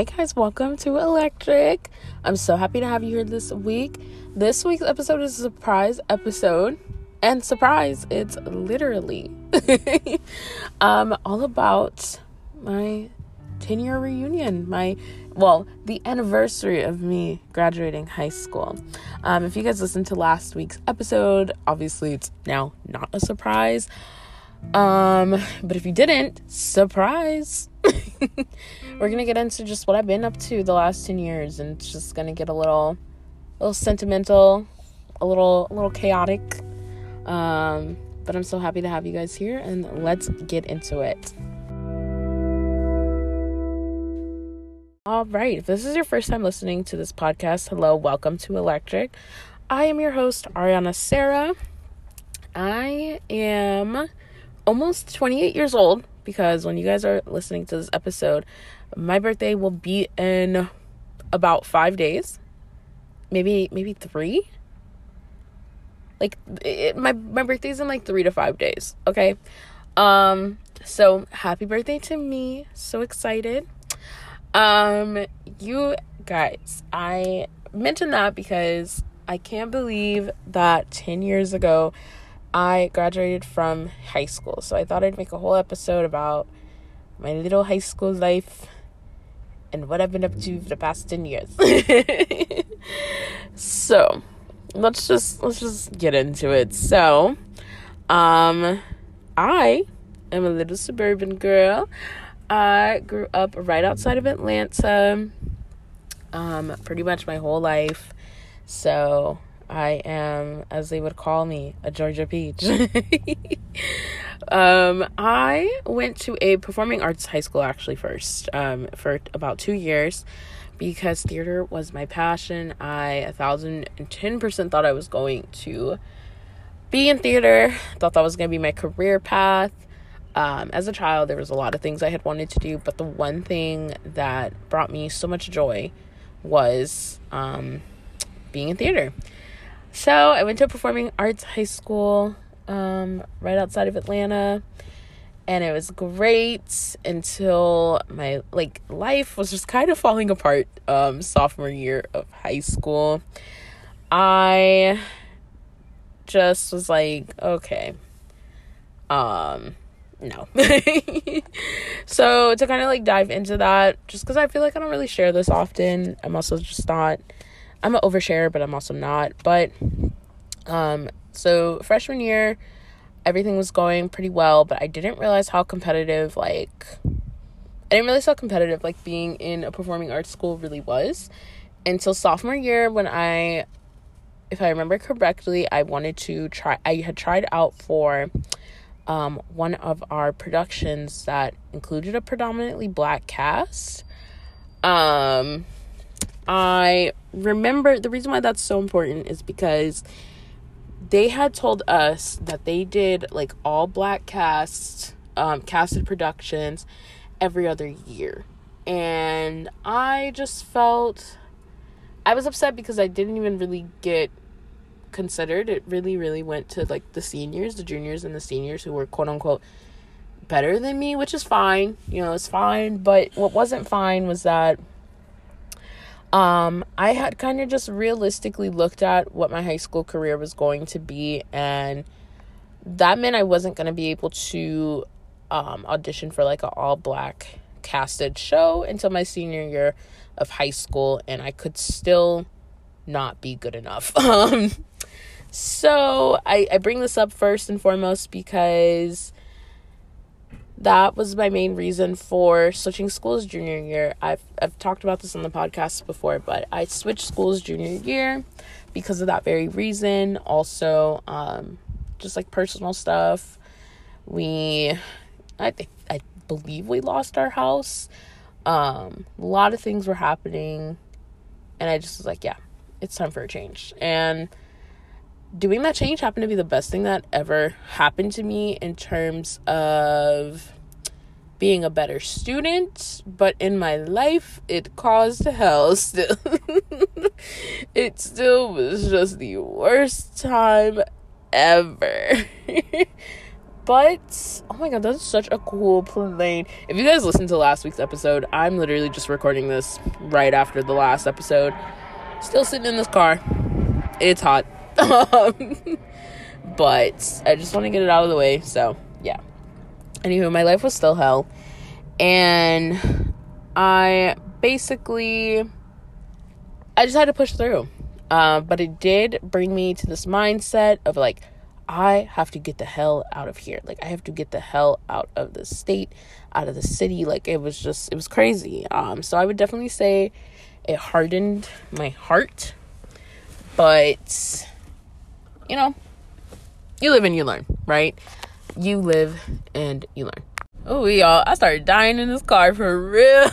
Hey guys, welcome to Electric. I'm so happy to have you here this week. This week's episode is a surprise episode. And surprise, it's literally um all about my 10 year reunion. My well, the anniversary of me graduating high school. Um, if you guys listened to last week's episode, obviously it's now not a surprise. Um, but if you didn't, surprise. We're gonna get into just what I've been up to the last 10 years and it's just gonna get a little a little sentimental, a little a little chaotic. Um, but I'm so happy to have you guys here and let's get into it. All right, if this is your first time listening to this podcast, hello, welcome to Electric. I am your host, Ariana Sarah. I am almost 28 years old because when you guys are listening to this episode, my birthday will be in about 5 days. Maybe maybe 3. Like it, my my birthday's in like 3 to 5 days, okay? Um so happy birthday to me. So excited. Um you guys, I mentioned that because I can't believe that 10 years ago I graduated from high school. So I thought I'd make a whole episode about my little high school life and what I've been up to for the past 10 years. so, let's just let's just get into it. So, um I am a little suburban girl. I grew up right outside of Atlanta. Um pretty much my whole life. So, I am, as they would call me, a Georgia peach. um, I went to a performing arts high school actually first um, for about two years because theater was my passion. I a thousand and ten percent thought I was going to be in theater. Thought that was going to be my career path. Um, as a child, there was a lot of things I had wanted to do, but the one thing that brought me so much joy was um, being in theater. So I went to a performing arts high school um, right outside of Atlanta, and it was great until my like life was just kind of falling apart. Um, sophomore year of high school, I just was like, okay, um, no. so to kind of like dive into that, just because I feel like I don't really share this often, I'm also just not I'm an overshare, but I'm also not. But um, so freshman year, everything was going pretty well, but I didn't realize how competitive like I didn't realize how competitive like being in a performing arts school really was until sophomore year when I if I remember correctly, I wanted to try I had tried out for um, one of our productions that included a predominantly black cast. Um I remember the reason why that's so important is because they had told us that they did like all black cast um casted productions every other year. And I just felt I was upset because I didn't even really get considered. It really, really went to like the seniors, the juniors, and the seniors who were quote unquote better than me, which is fine. You know, it's fine. But what wasn't fine was that um, I had kind of just realistically looked at what my high school career was going to be, and that meant I wasn't going to be able to um, audition for like an all black casted show until my senior year of high school, and I could still not be good enough. Um, so I, I bring this up first and foremost because that was my main reason for switching schools junior year. I've I've talked about this on the podcast before, but I switched schools junior year because of that very reason. Also, um, just like personal stuff. We, I I believe we lost our house. Um, a lot of things were happening, and I just was like, yeah, it's time for a change. And doing that change happened to be the best thing that ever happened to me in terms of being a better student, but in my life it caused hell still. it still was just the worst time ever. but oh my god, that's such a cool plane. If you guys listened to last week's episode, I'm literally just recording this right after the last episode. Still sitting in this car. It's hot. but I just want to get it out of the way. So, yeah. Anywho, my life was still hell. And I basically I just had to push through. Uh, but it did bring me to this mindset of like, I have to get the hell out of here. Like, I have to get the hell out of the state, out of the city. Like, it was just, it was crazy. Um, so I would definitely say it hardened my heart. But, you know, you live and you learn, right? You live and you learn. Oh, y'all, I started dying in this car for real.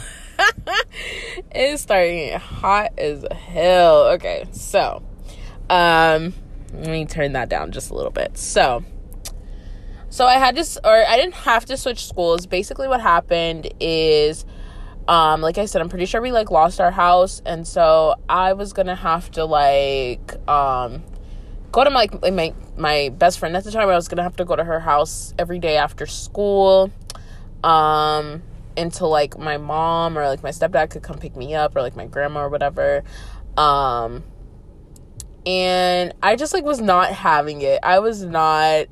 it's starting hot as hell. Okay, so um let me turn that down just a little bit. So so I had to or I didn't have to switch schools. Basically what happened is um like I said I'm pretty sure we like lost our house and so I was going to have to like um go to my my my best friend at the time I was to have to go to her house every day after school. Um until like my mom or like my stepdad could come pick me up or like my grandma or whatever. Um and I just like was not having it. I was not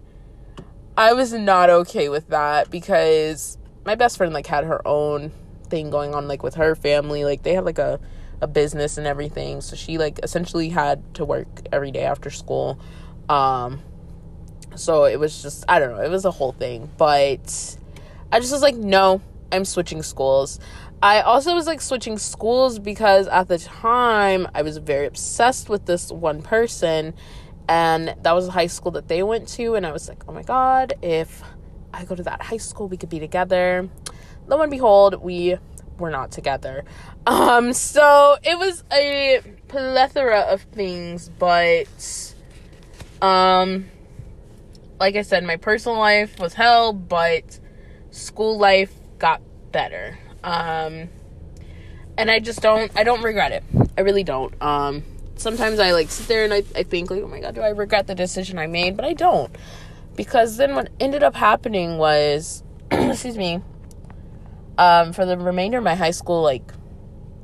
I was not okay with that because my best friend like had her own thing going on like with her family. Like they had like a a business and everything. So she like essentially had to work every day after school. Um so it was just I don't know, it was a whole thing. But I just was like, no, I'm switching schools. I also was like switching schools because at the time I was very obsessed with this one person and that was the high school that they went to and I was like, "Oh my god, if I go to that high school, we could be together." Lo and behold, we were not together. Um so it was a plethora of things, but um like I said, my personal life was hell, but school life got better. Um, and I just don't, I don't regret it. I really don't. Um, sometimes I like sit there and I, I think like, oh my God, do I regret the decision I made? But I don't. Because then what ended up happening was, excuse me, um, for the remainder of my high school, like,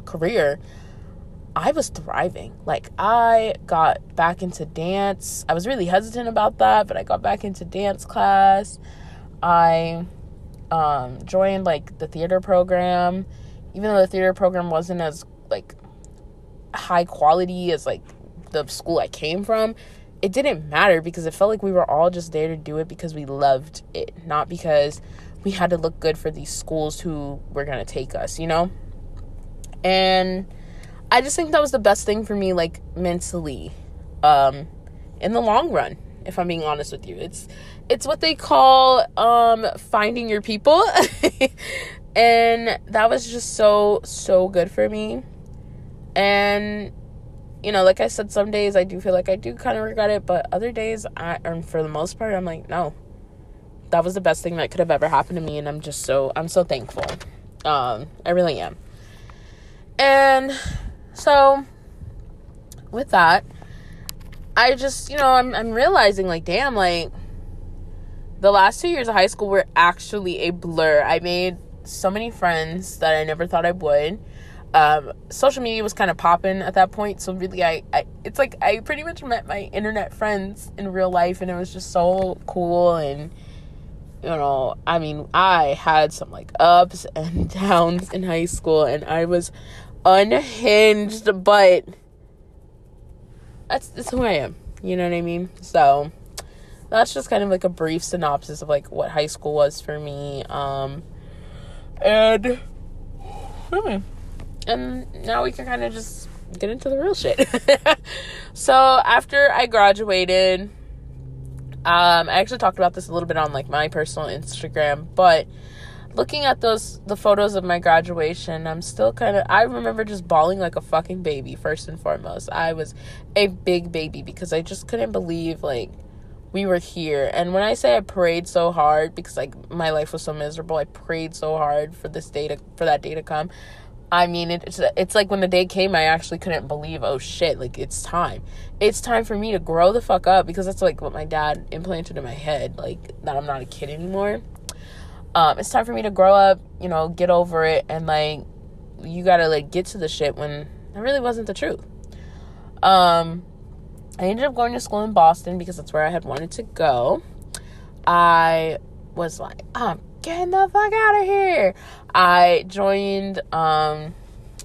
career, I was thriving. Like I got back into dance. I was really hesitant about that, but I got back into dance class. I um, joined like the theater program, even though the theater program wasn't as like high quality as like the school I came from. It didn't matter because it felt like we were all just there to do it because we loved it, not because we had to look good for these schools who were going to take us, you know? And I just think that was the best thing for me like mentally um in the long run if I'm being honest with you. It's it's what they call um finding your people. and that was just so so good for me. And you know, like I said some days I do feel like I do kind of regret it, but other days I and for the most part I'm like, no. That was the best thing that could have ever happened to me and I'm just so I'm so thankful. Um I really am. And so with that, I just, you know, I'm I'm realizing like damn, like the last two years of high school were actually a blur. I made so many friends that I never thought I would. Um, social media was kind of popping at that point, so really, I, I it's like I pretty much met my internet friends in real life, and it was just so cool. And you know, I mean, I had some like ups and downs in high school, and I was unhinged, but that's that's who I am. You know what I mean? So that's just kind of like a brief synopsis of like what high school was for me. Um and and now we can kind of just get into the real shit. so after I graduated, um, I actually talked about this a little bit on like my personal Instagram, but looking at those the photos of my graduation i'm still kind of i remember just bawling like a fucking baby first and foremost. I was a big baby because i just couldn't believe like we were here. And when i say i prayed so hard because like my life was so miserable i prayed so hard for this day to for that day to come I mean, it's it's like when the day came, I actually couldn't believe, oh shit, like it's time. It's time for me to grow the fuck up because that's like what my dad implanted in my head, like that I'm not a kid anymore. Um, it's time for me to grow up, you know, get over it, and like you gotta like get to the shit when that really wasn't the truth. Um, I ended up going to school in Boston because that's where I had wanted to go. I was like, I'm getting the fuck out of here. I joined um,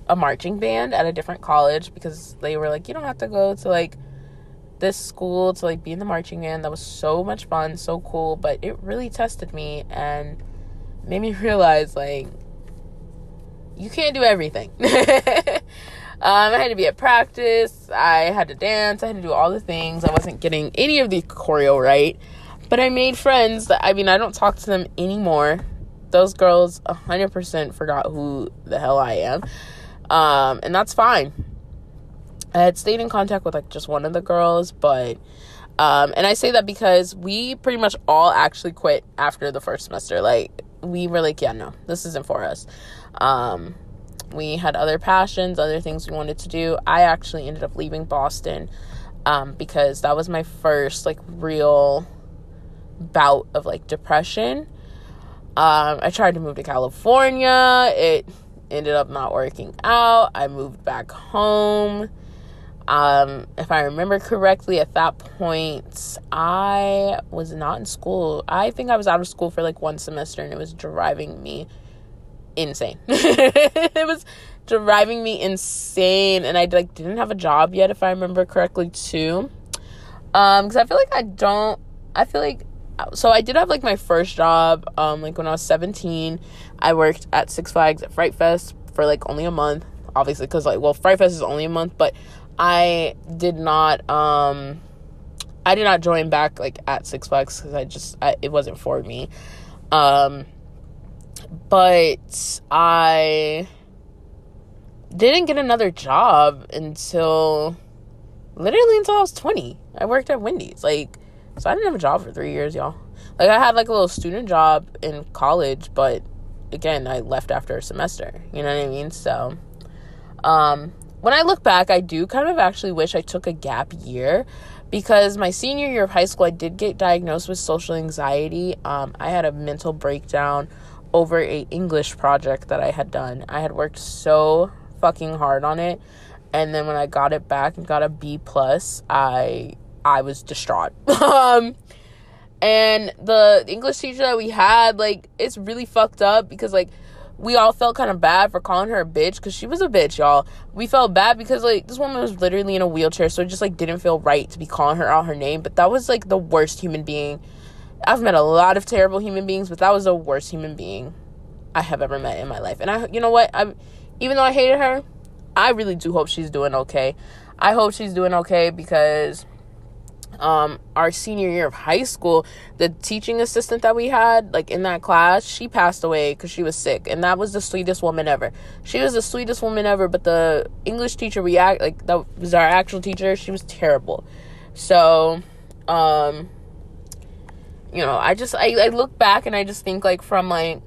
a marching band at a different college because they were like, you don't have to go to like this school to like be in the marching band. That was so much fun, so cool, but it really tested me and made me realize like you can't do everything. um, I had to be at practice. I had to dance. I had to do all the things. I wasn't getting any of the choreo right. But I made friends that, I mean, I don't talk to them anymore. Those girls 100% forgot who the hell I am. Um, and that's fine. I had stayed in contact with like just one of the girls, but um, and I say that because we pretty much all actually quit after the first semester. Like we were like, yeah, no, this isn't for us. Um, we had other passions, other things we wanted to do. I actually ended up leaving Boston um, because that was my first like real bout of like depression. Um, I tried to move to California. It ended up not working out. I moved back home. Um, if I remember correctly, at that point, I was not in school. I think I was out of school for like one semester, and it was driving me insane. it was driving me insane, and I like didn't have a job yet, if I remember correctly, too. Um, because I feel like I don't. I feel like so I did have like my first job um like when I was 17 I worked at Six Flags at Fright Fest for like only a month obviously cuz like well Fright Fest is only a month but I did not um I did not join back like at Six Flags cuz I just I, it wasn't for me. Um but I didn't get another job until literally until I was 20 I worked at Wendy's like so I didn't have a job for three years, y'all. Like I had like a little student job in college, but again, I left after a semester. You know what I mean? So um when I look back, I do kind of actually wish I took a gap year because my senior year of high school, I did get diagnosed with social anxiety. Um, I had a mental breakdown over a English project that I had done. I had worked so fucking hard on it, and then when I got it back and got a B plus, I I was distraught. um, and the English teacher that we had, like, it's really fucked up because, like, we all felt kind of bad for calling her a bitch because she was a bitch, y'all. We felt bad because, like, this woman was literally in a wheelchair, so it just, like, didn't feel right to be calling her out her name. But that was, like, the worst human being. I've met a lot of terrible human beings, but that was the worst human being I have ever met in my life. And I, you know what? I, even though I hated her, I really do hope she's doing okay. I hope she's doing okay because um our senior year of high school the teaching assistant that we had like in that class she passed away because she was sick and that was the sweetest woman ever. She was the sweetest woman ever but the english teacher we act like that was our actual teacher she was terrible. So um you know i just I, I look back and i just think like from like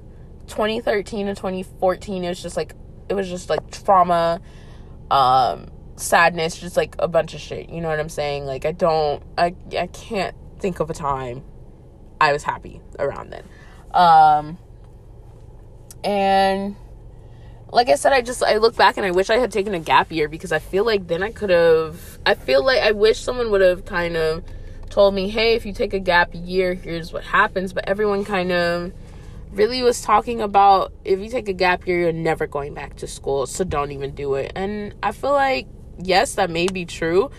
2013 to 2014 it was just like it was just like trauma um sadness, just like a bunch of shit. You know what I'm saying? Like I don't I I can't think of a time I was happy around then. Um and like I said, I just I look back and I wish I had taken a gap year because I feel like then I could have I feel like I wish someone would have kind of told me, "Hey, if you take a gap year, here's what happens." But everyone kind of really was talking about if you take a gap year, you're never going back to school, so don't even do it. And I feel like yes, that may be true.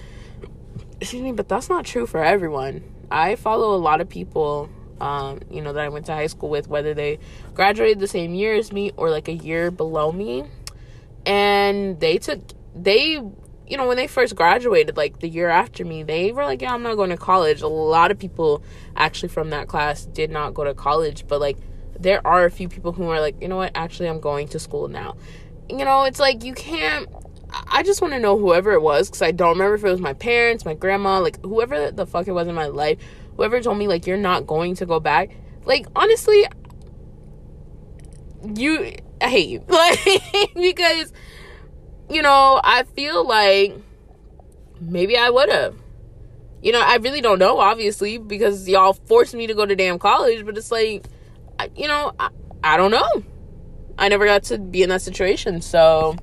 Excuse me, but that's not true for everyone. I follow a lot of people, um, you know, that I went to high school with, whether they graduated the same year as me or like a year below me. And they took, they, you know, when they first graduated, like the year after me, they were like, yeah, I'm not going to college. A lot of people actually from that class did not go to college, but like, there are a few people who are like, you know what, actually, I'm going to school now. You know, it's like you can't I just want to know whoever it was because I don't remember if it was my parents, my grandma, like whoever the fuck it was in my life, whoever told me like you're not going to go back. Like honestly, you I hate you. Like, because, you know, I feel like maybe I would have. You know, I really don't know, obviously, because y'all forced me to go to damn college, but it's like, you know, I, I don't know. I never got to be in that situation. So,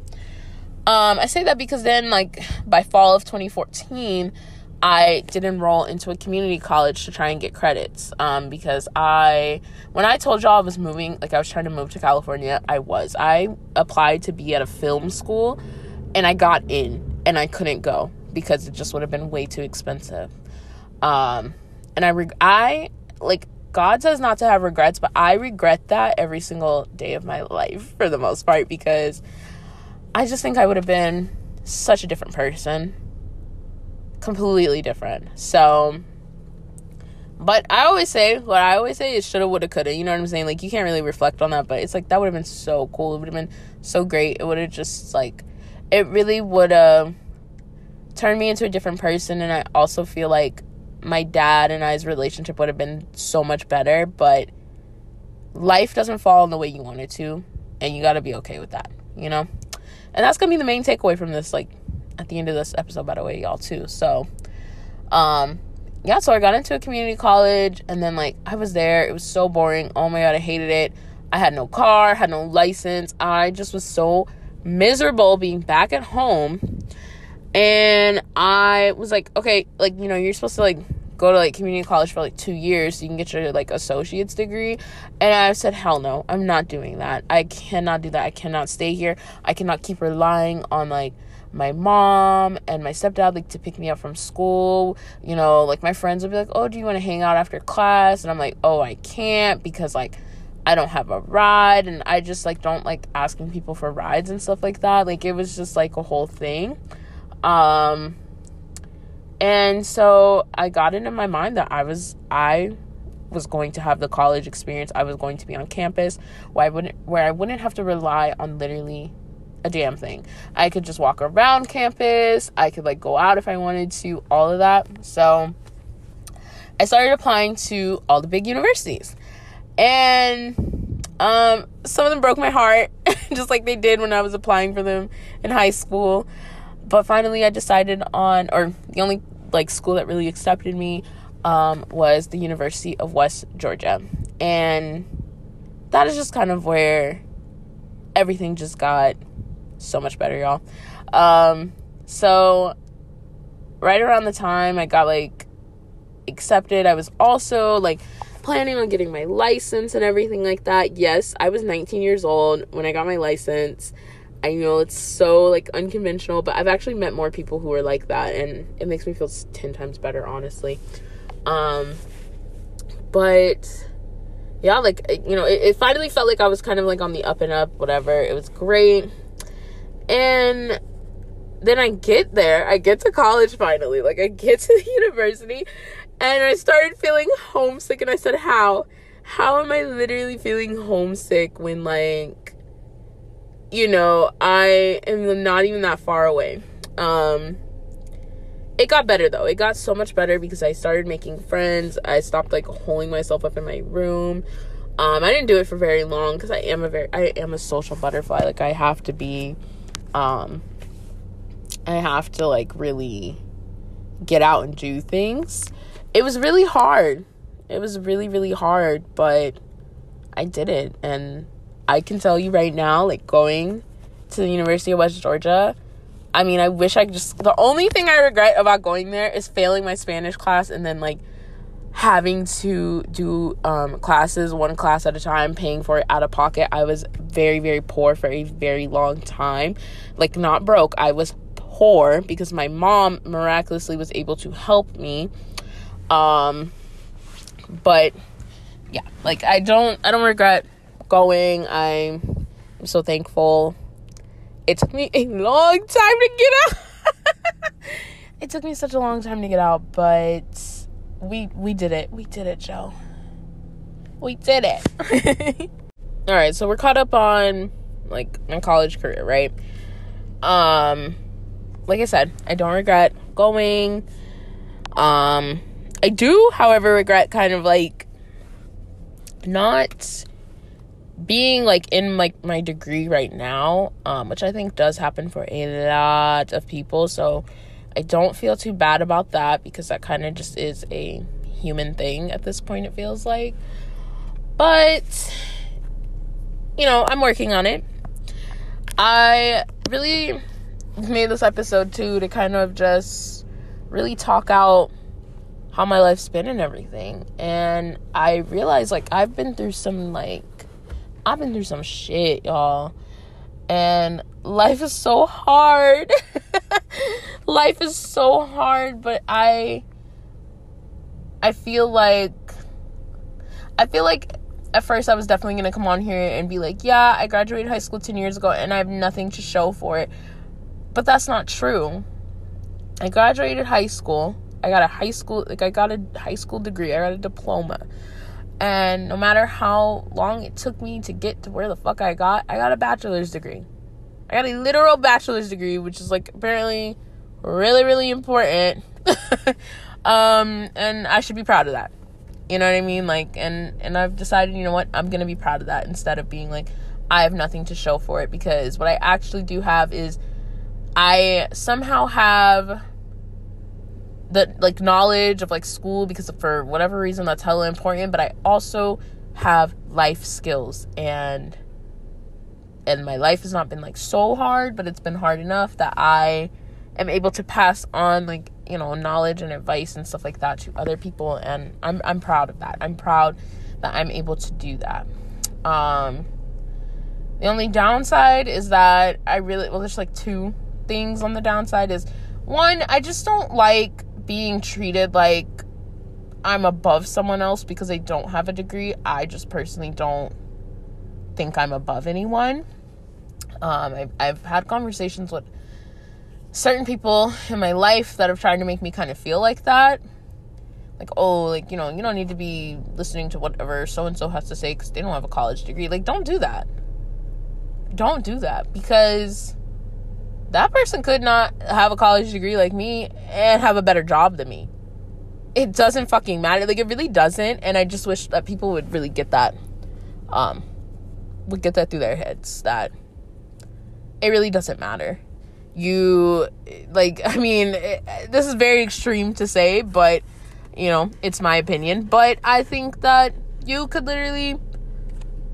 um, I say that because then, like, by fall of 2014, I did enroll into a community college to try and get credits. Um, because I, when I told y'all I was moving, like, I was trying to move to California, I was. I applied to be at a film school and I got in and I couldn't go because it just would have been way too expensive. Um, and I, reg- I, like, God says not to have regrets, but I regret that every single day of my life for the most part because I just think I would have been such a different person. Completely different. So, but I always say, what I always say is shoulda, woulda, coulda. You know what I'm saying? Like, you can't really reflect on that, but it's like that would have been so cool. It would have been so great. It would have just, like, it really would have turned me into a different person. And I also feel like my dad and I's relationship would have been so much better. But life doesn't fall in the way you want it to. And you gotta be okay with that, you know? And that's gonna be the main takeaway from this, like at the end of this episode, by the way, y'all too. So um yeah, so I got into a community college and then like I was there. It was so boring. Oh my god, I hated it. I had no car, had no license. I just was so miserable being back at home. And I was like, okay, like, you know, you're supposed to like go to like community college for like two years so you can get your like associate's degree. And i said hell no i'm not doing that. I cannot do that. I cannot stay here. I cannot keep relying on like my mom and my stepdad like to pick me up from school. You know like my friends would be like oh do you want to hang out after class? And i'm like oh i can't because like i don't have a ride and i just like don't like asking people for rides and stuff like that. Like it was just like a whole thing. Um and so I got it in my mind that I was I was going to have the college experience. I was going to be on campus where I wouldn't where I wouldn't have to rely on literally a damn thing. I could just walk around campus. I could like go out if I wanted to, all of that. So I started applying to all the big universities. And um some of them broke my heart just like they did when I was applying for them in high school but finally I decided on or the only like school that really accepted me um, was the University of West Georgia. And that is just kind of where everything just got so much better, y'all. Um, so right around the time I got like accepted, I was also like planning on getting my license and everything like that. Yes, I was 19 years old when I got my license. I know it's so like unconventional, but I've actually met more people who are like that and it makes me feel 10 times better, honestly. Um but yeah, like you know, it, it finally felt like I was kind of like on the up and up, whatever. It was great. And then I get there, I get to college finally. Like I get to the university and I started feeling homesick and I said, "How? How am I literally feeling homesick when like you know, I am not even that far away. Um, it got better though. It got so much better because I started making friends. I stopped like holding myself up in my room. Um, I didn't do it for very long because I am a very I am a social butterfly. Like I have to be, um, I have to like really get out and do things. It was really hard. It was really really hard, but I did it and I can tell you right now, like going to the University of West Georgia, I mean, I wish I just the only thing I regret about going there is failing my Spanish class and then like having to do um, classes one class at a time, paying for it out of pocket. I was very, very poor for a very long time. Like, not broke, I was poor because my mom miraculously was able to help me. Um, but yeah, like, I don't, I don't regret going. I'm, so thankful. It took me a long time to get out. it took me such a long time to get out, but we we did it. We did it, Joe. We did it. All right, so we're caught up on like my college career, right? Um like I said, I don't regret going. Um I do, however, regret kind of like not being like in like my degree right now, um, which I think does happen for a lot of people. So I don't feel too bad about that because that kind of just is a human thing at this point, it feels like. But, you know, I'm working on it. I really made this episode too to kind of just really talk out how my life's been and everything. And I realized like I've been through some like I've been through some shit, y'all. And life is so hard. life is so hard, but I I feel like I feel like at first I was definitely going to come on here and be like, "Yeah, I graduated high school 10 years ago and I have nothing to show for it." But that's not true. I graduated high school. I got a high school like I got a high school degree. I got a diploma. And no matter how long it took me to get to where the fuck I got, I got a bachelor's degree. I got a literal bachelor's degree, which is like apparently really, really important. um, and I should be proud of that. You know what I mean? Like, and and I've decided, you know what, I'm gonna be proud of that instead of being like, I have nothing to show for it because what I actually do have is I somehow have the like knowledge of like school because for whatever reason that's hella important but i also have life skills and and my life has not been like so hard but it's been hard enough that i am able to pass on like you know knowledge and advice and stuff like that to other people and i'm i'm proud of that. I'm proud that i'm able to do that. Um the only downside is that i really well there's like two things on the downside is one i just don't like being treated like I'm above someone else because they don't have a degree. I just personally don't think I'm above anyone. Um, I've, I've had conversations with certain people in my life that have tried to make me kind of feel like that. Like, oh, like, you know, you don't need to be listening to whatever so and so has to say because they don't have a college degree. Like, don't do that. Don't do that because that person could not have a college degree like me and have a better job than me. It doesn't fucking matter. Like it really doesn't. And I just wish that people would really get that, um, would get that through their heads that it really doesn't matter. You, like, I mean, it, this is very extreme to say, but, you know, it's my opinion. But I think that you could literally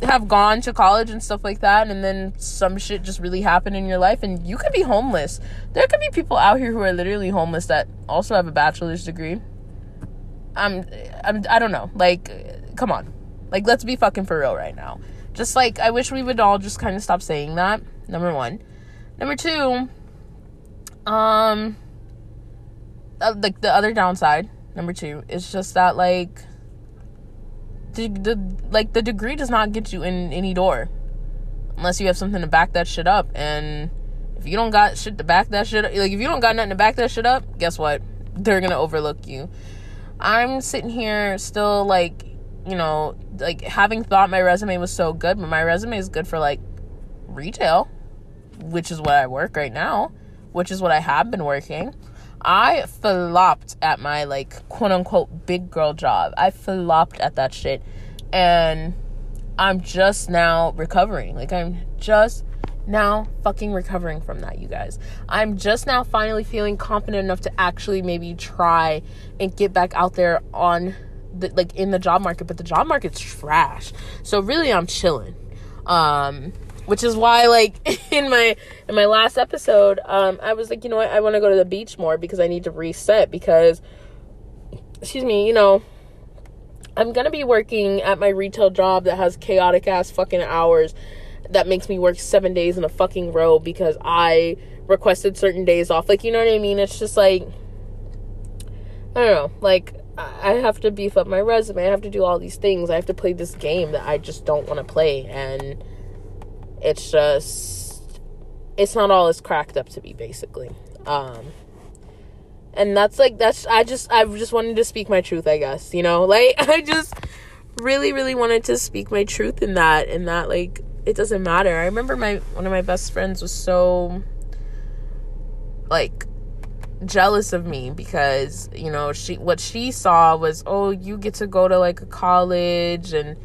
have gone to college and stuff like that and then some shit just really happened in your life and you could be homeless. There could be people out here who are literally homeless that also have a bachelor's degree. I'm I'm I don't know. Like come on. Like let's be fucking for real right now. Just like I wish we would all just kind of stop saying that. Number 1. Number 2, um uh, like the other downside, number 2, is just that like the, the like the degree does not get you in any door unless you have something to back that shit up. And if you don't got shit to back that shit up like if you don't got nothing to back that shit up guess what? They're gonna overlook you. I'm sitting here still like you know like having thought my resume was so good but my resume is good for like retail which is what i work right now which is what i have been working I flopped at my like quote unquote big girl job. I flopped at that shit. And I'm just now recovering. Like I'm just now fucking recovering from that, you guys. I'm just now finally feeling confident enough to actually maybe try and get back out there on the like in the job market, but the job market's trash. So really I'm chilling. Um which is why like in my in my last episode um i was like you know what i want to go to the beach more because i need to reset because excuse me you know i'm gonna be working at my retail job that has chaotic ass fucking hours that makes me work seven days in a fucking row because i requested certain days off like you know what i mean it's just like i don't know like I have to beef up my resume. I have to do all these things. I have to play this game that I just don't want to play. And it's just it's not all it's cracked up to be basically. Um and that's like that's i just i just wanted to speak my truth i guess you know? Like i just really really wanted to speak my truth in that and that like it doesn't matter. I remember my one of my best friends was so like jealous of me because you know she what she saw was oh you get to go to like a college and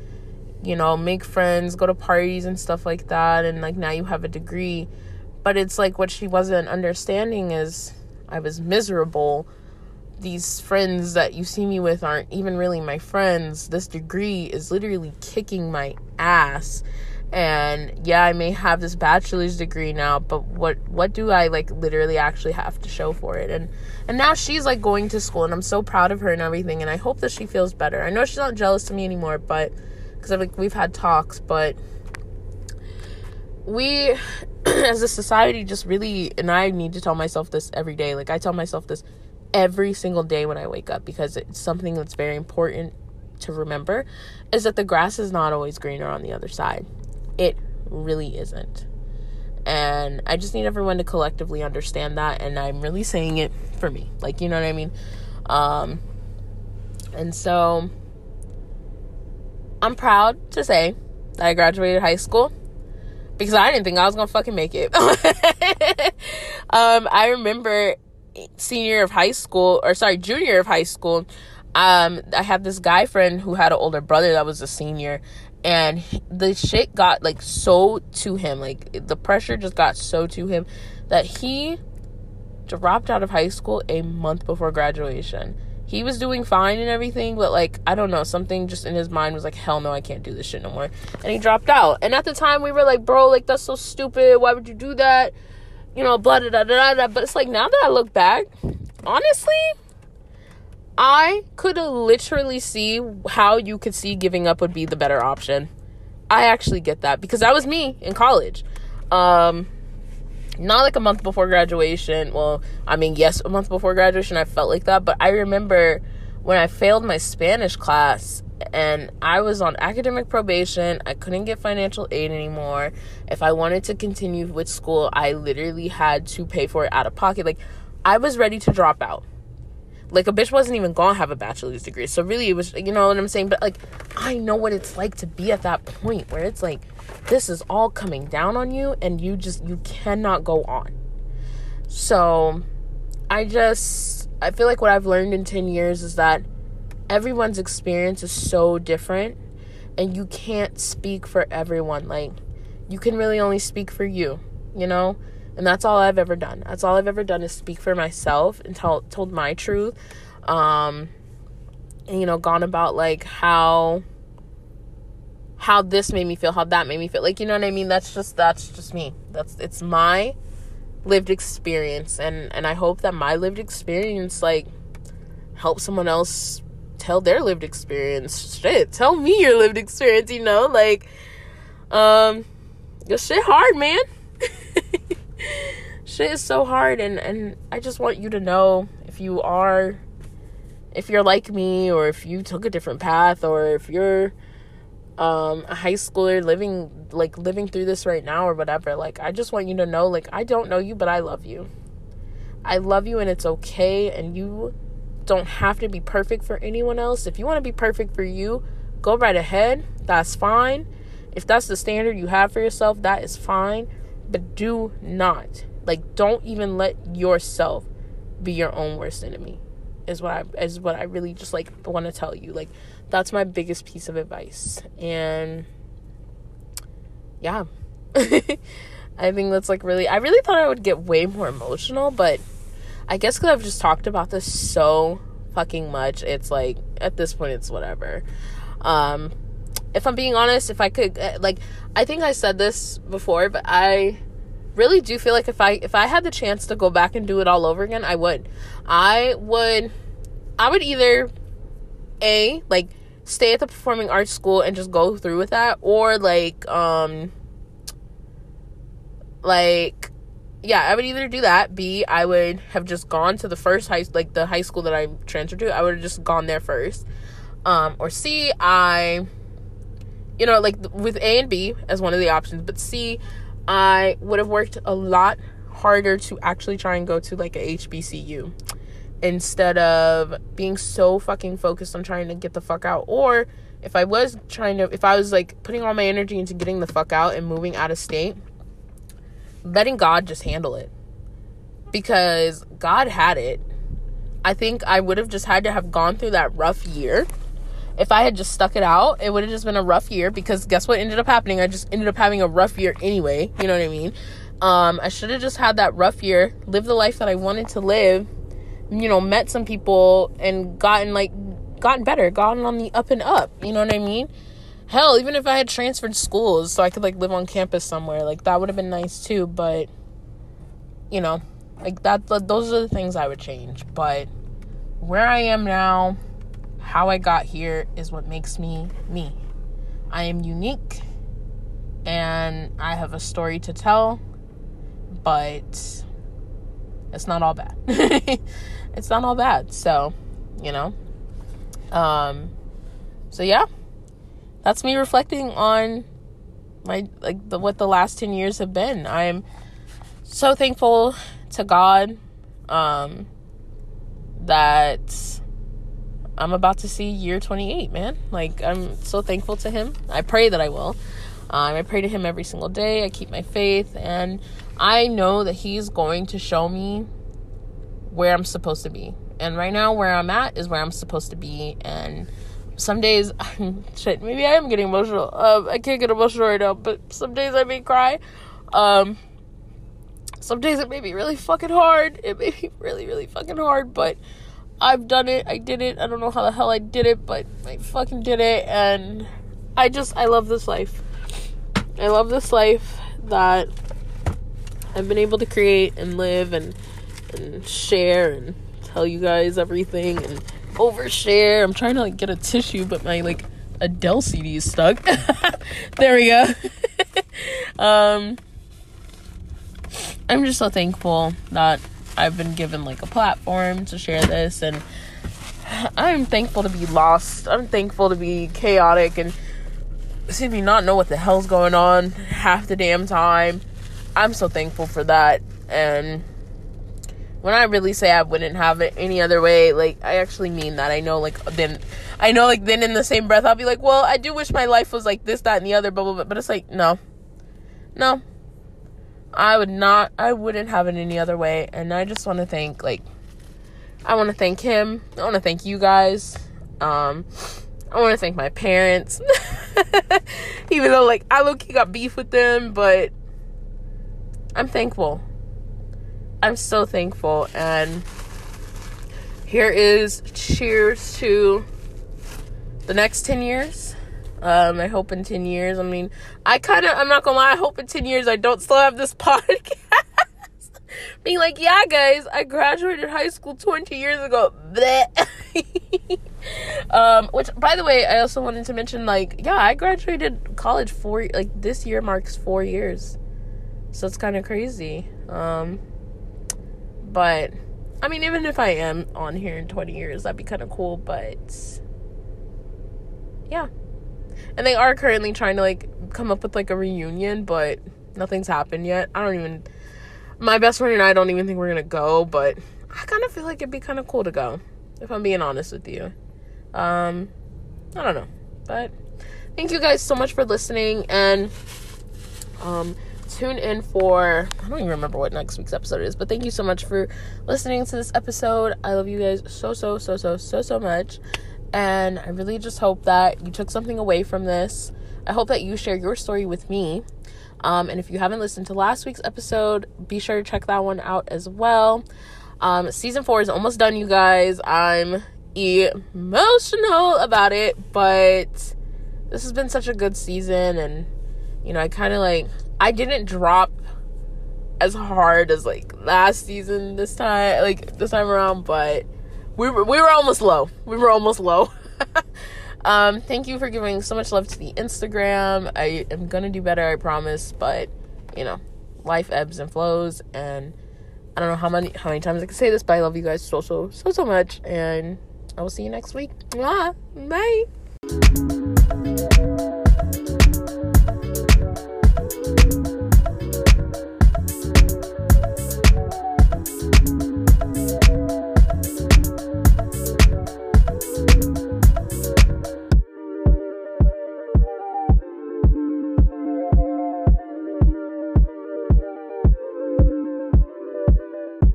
you know, make friends, go to parties and stuff like that. And like now you have a degree. But it's like what she wasn't understanding is I was miserable. These friends that you see me with aren't even really my friends. This degree is literally kicking my ass. And yeah, I may have this bachelor's degree now, but what what do I like literally actually have to show for it? And and now she's like going to school and I'm so proud of her and everything and I hope that she feels better. I know she's not jealous of me anymore, but cuz like we've had talks, but we as a society just really and I need to tell myself this every day. Like I tell myself this every single day when I wake up because it's something that's very important to remember is that the grass is not always greener on the other side. It really isn't. And I just need everyone to collectively understand that and I'm really saying it for me. Like, you know what I mean? Um and so I'm proud to say that I graduated high school because I didn't think I was gonna fucking make it. um, I remember senior of high school, or sorry, junior of high school. Um, I had this guy friend who had an older brother that was a senior, and the shit got like so to him, like the pressure just got so to him that he dropped out of high school a month before graduation he was doing fine and everything, but like I don't know, something just in his mind was like, hell no, I can't do this shit no more. And he dropped out. And at the time we were like, bro, like that's so stupid. Why would you do that? You know, blah da da da da. But it's like now that I look back, honestly, I could literally see how you could see giving up would be the better option. I actually get that because that was me in college. Um not like a month before graduation. Well, I mean, yes, a month before graduation, I felt like that, but I remember when I failed my Spanish class and I was on academic probation. I couldn't get financial aid anymore. If I wanted to continue with school, I literally had to pay for it out of pocket. Like, I was ready to drop out. Like, a bitch wasn't even gonna have a bachelor's degree. So, really, it was, you know what I'm saying? But, like, I know what it's like to be at that point where it's like, this is all coming down on you and you just you cannot go on so i just i feel like what i've learned in 10 years is that everyone's experience is so different and you can't speak for everyone like you can really only speak for you you know and that's all i've ever done that's all i've ever done is speak for myself and tell told my truth um and you know gone about like how how this made me feel, how that made me feel. Like, you know what I mean? That's just that's just me. That's it's my lived experience and and I hope that my lived experience like help someone else tell their lived experience. Shit, tell me your lived experience, you know? Like um your shit hard, man. shit is so hard and and I just want you to know if you are if you're like me or if you took a different path or if you're um a high schooler living like living through this right now or whatever like i just want you to know like i don't know you but i love you. I love you and it's okay and you don't have to be perfect for anyone else. If you want to be perfect for you go right ahead. That's fine. If that's the standard you have for yourself that is fine but do not like don't even let yourself be your own worst enemy is what i is what i really just like want to tell you like that's my biggest piece of advice. And yeah. I think that's like really I really thought I would get way more emotional, but I guess cuz I've just talked about this so fucking much, it's like at this point it's whatever. Um if I'm being honest, if I could eh, like I think I said this before, but I really do feel like if I if I had the chance to go back and do it all over again, I would. I would I would either a like stay at the performing arts school and just go through with that or like um like yeah i would either do that. B i would have just gone to the first high like the high school that i transferred to. I would have just gone there first. Um or c i you know like with a and b as one of the options but c i would have worked a lot harder to actually try and go to like a hbcu instead of being so fucking focused on trying to get the fuck out. Or if I was trying to if I was like putting all my energy into getting the fuck out and moving out of state letting God just handle it. Because God had it. I think I would have just had to have gone through that rough year if I had just stuck it out, it would have just been a rough year because guess what ended up happening? I just ended up having a rough year anyway. You know what I mean? Um, I should have just had that rough year, lived the life that I wanted to live, you know, met some people and gotten like gotten better, gotten on the up and up. You know what I mean? Hell, even if I had transferred schools so I could like live on campus somewhere, like that would have been nice too, but you know, like that those are the things I would change. But where I am now, how I got here is what makes me me. I am unique and I have a story to tell, but it's not all bad. it's not all bad. So, you know. Um so yeah. That's me reflecting on my like the what the last 10 years have been. I'm so thankful to God um that I'm about to see year 28, man. Like, I'm so thankful to Him. I pray that I will. Um, I pray to Him every single day. I keep my faith. And I know that He's going to show me where I'm supposed to be. And right now, where I'm at is where I'm supposed to be. And some days, shit, maybe I am getting emotional. Um, I can't get emotional right now, but some days I may cry. Um, some days it may be really fucking hard. It may be really, really fucking hard, but I've done it. I did it. I don't know how the hell I did it, but I fucking did it. And I just, I love this life. I love this life that I've been able to create and live and, and share and tell you guys everything and overshare. I'm trying to like get a tissue, but my like Adele CD is stuck. there we go. um, I'm just so thankful that I've been given like a platform to share this and I'm thankful to be lost. I'm thankful to be chaotic and see me not know what the hell's going on half the damn time. I'm so thankful for that and when I really say I wouldn't have it any other way, like I actually mean that. I know like then I know like then in the same breath I'll be like, well, I do wish my life was like this, that, and the other, blah blah blah. But it's like, no. No, I would not, I wouldn't have it any other way. And I just want to thank, like, I want to thank him. I want to thank you guys. Um, I want to thank my parents. Even though, like, I look, he got beef with them, but I'm thankful. I'm so thankful. And here is cheers to the next 10 years. Um, I hope in 10 years, I mean, I kind of, I'm not gonna lie, I hope in 10 years I don't still have this podcast. Being like, yeah, guys, I graduated high school 20 years ago. um, which, by the way, I also wanted to mention, like, yeah, I graduated college four, like, this year marks four years. So it's kind of crazy. Um, but, I mean, even if I am on here in 20 years, that'd be kind of cool, but yeah and they are currently trying to like come up with like a reunion, but nothing's happened yet. I don't even. My best friend and I don't even think we're gonna go, but I kind of feel like it'd be kind of cool to go, if I'm being honest with you. Um, I don't know, but thank you guys so much for listening and um tune in for I don't even remember what next week's episode is, but thank you so much for listening to this episode. I love you guys so so so so so so much. And I really just hope that you took something away from this. I hope that you share your story with me. Um, and if you haven't listened to last week's episode, be sure to check that one out as well. Um, season four is almost done, you guys. I'm emotional about it, but this has been such a good season. And, you know, I kind of like, I didn't drop as hard as like last season this time, like this time around, but we were we were almost low. We were almost low. um, thank you for giving so much love to the Instagram. I am gonna do better, I promise. But you know, life ebbs and flows, and I don't know how many how many times I can say this, but I love you guys so so so so much, and I will see you next week. Bye.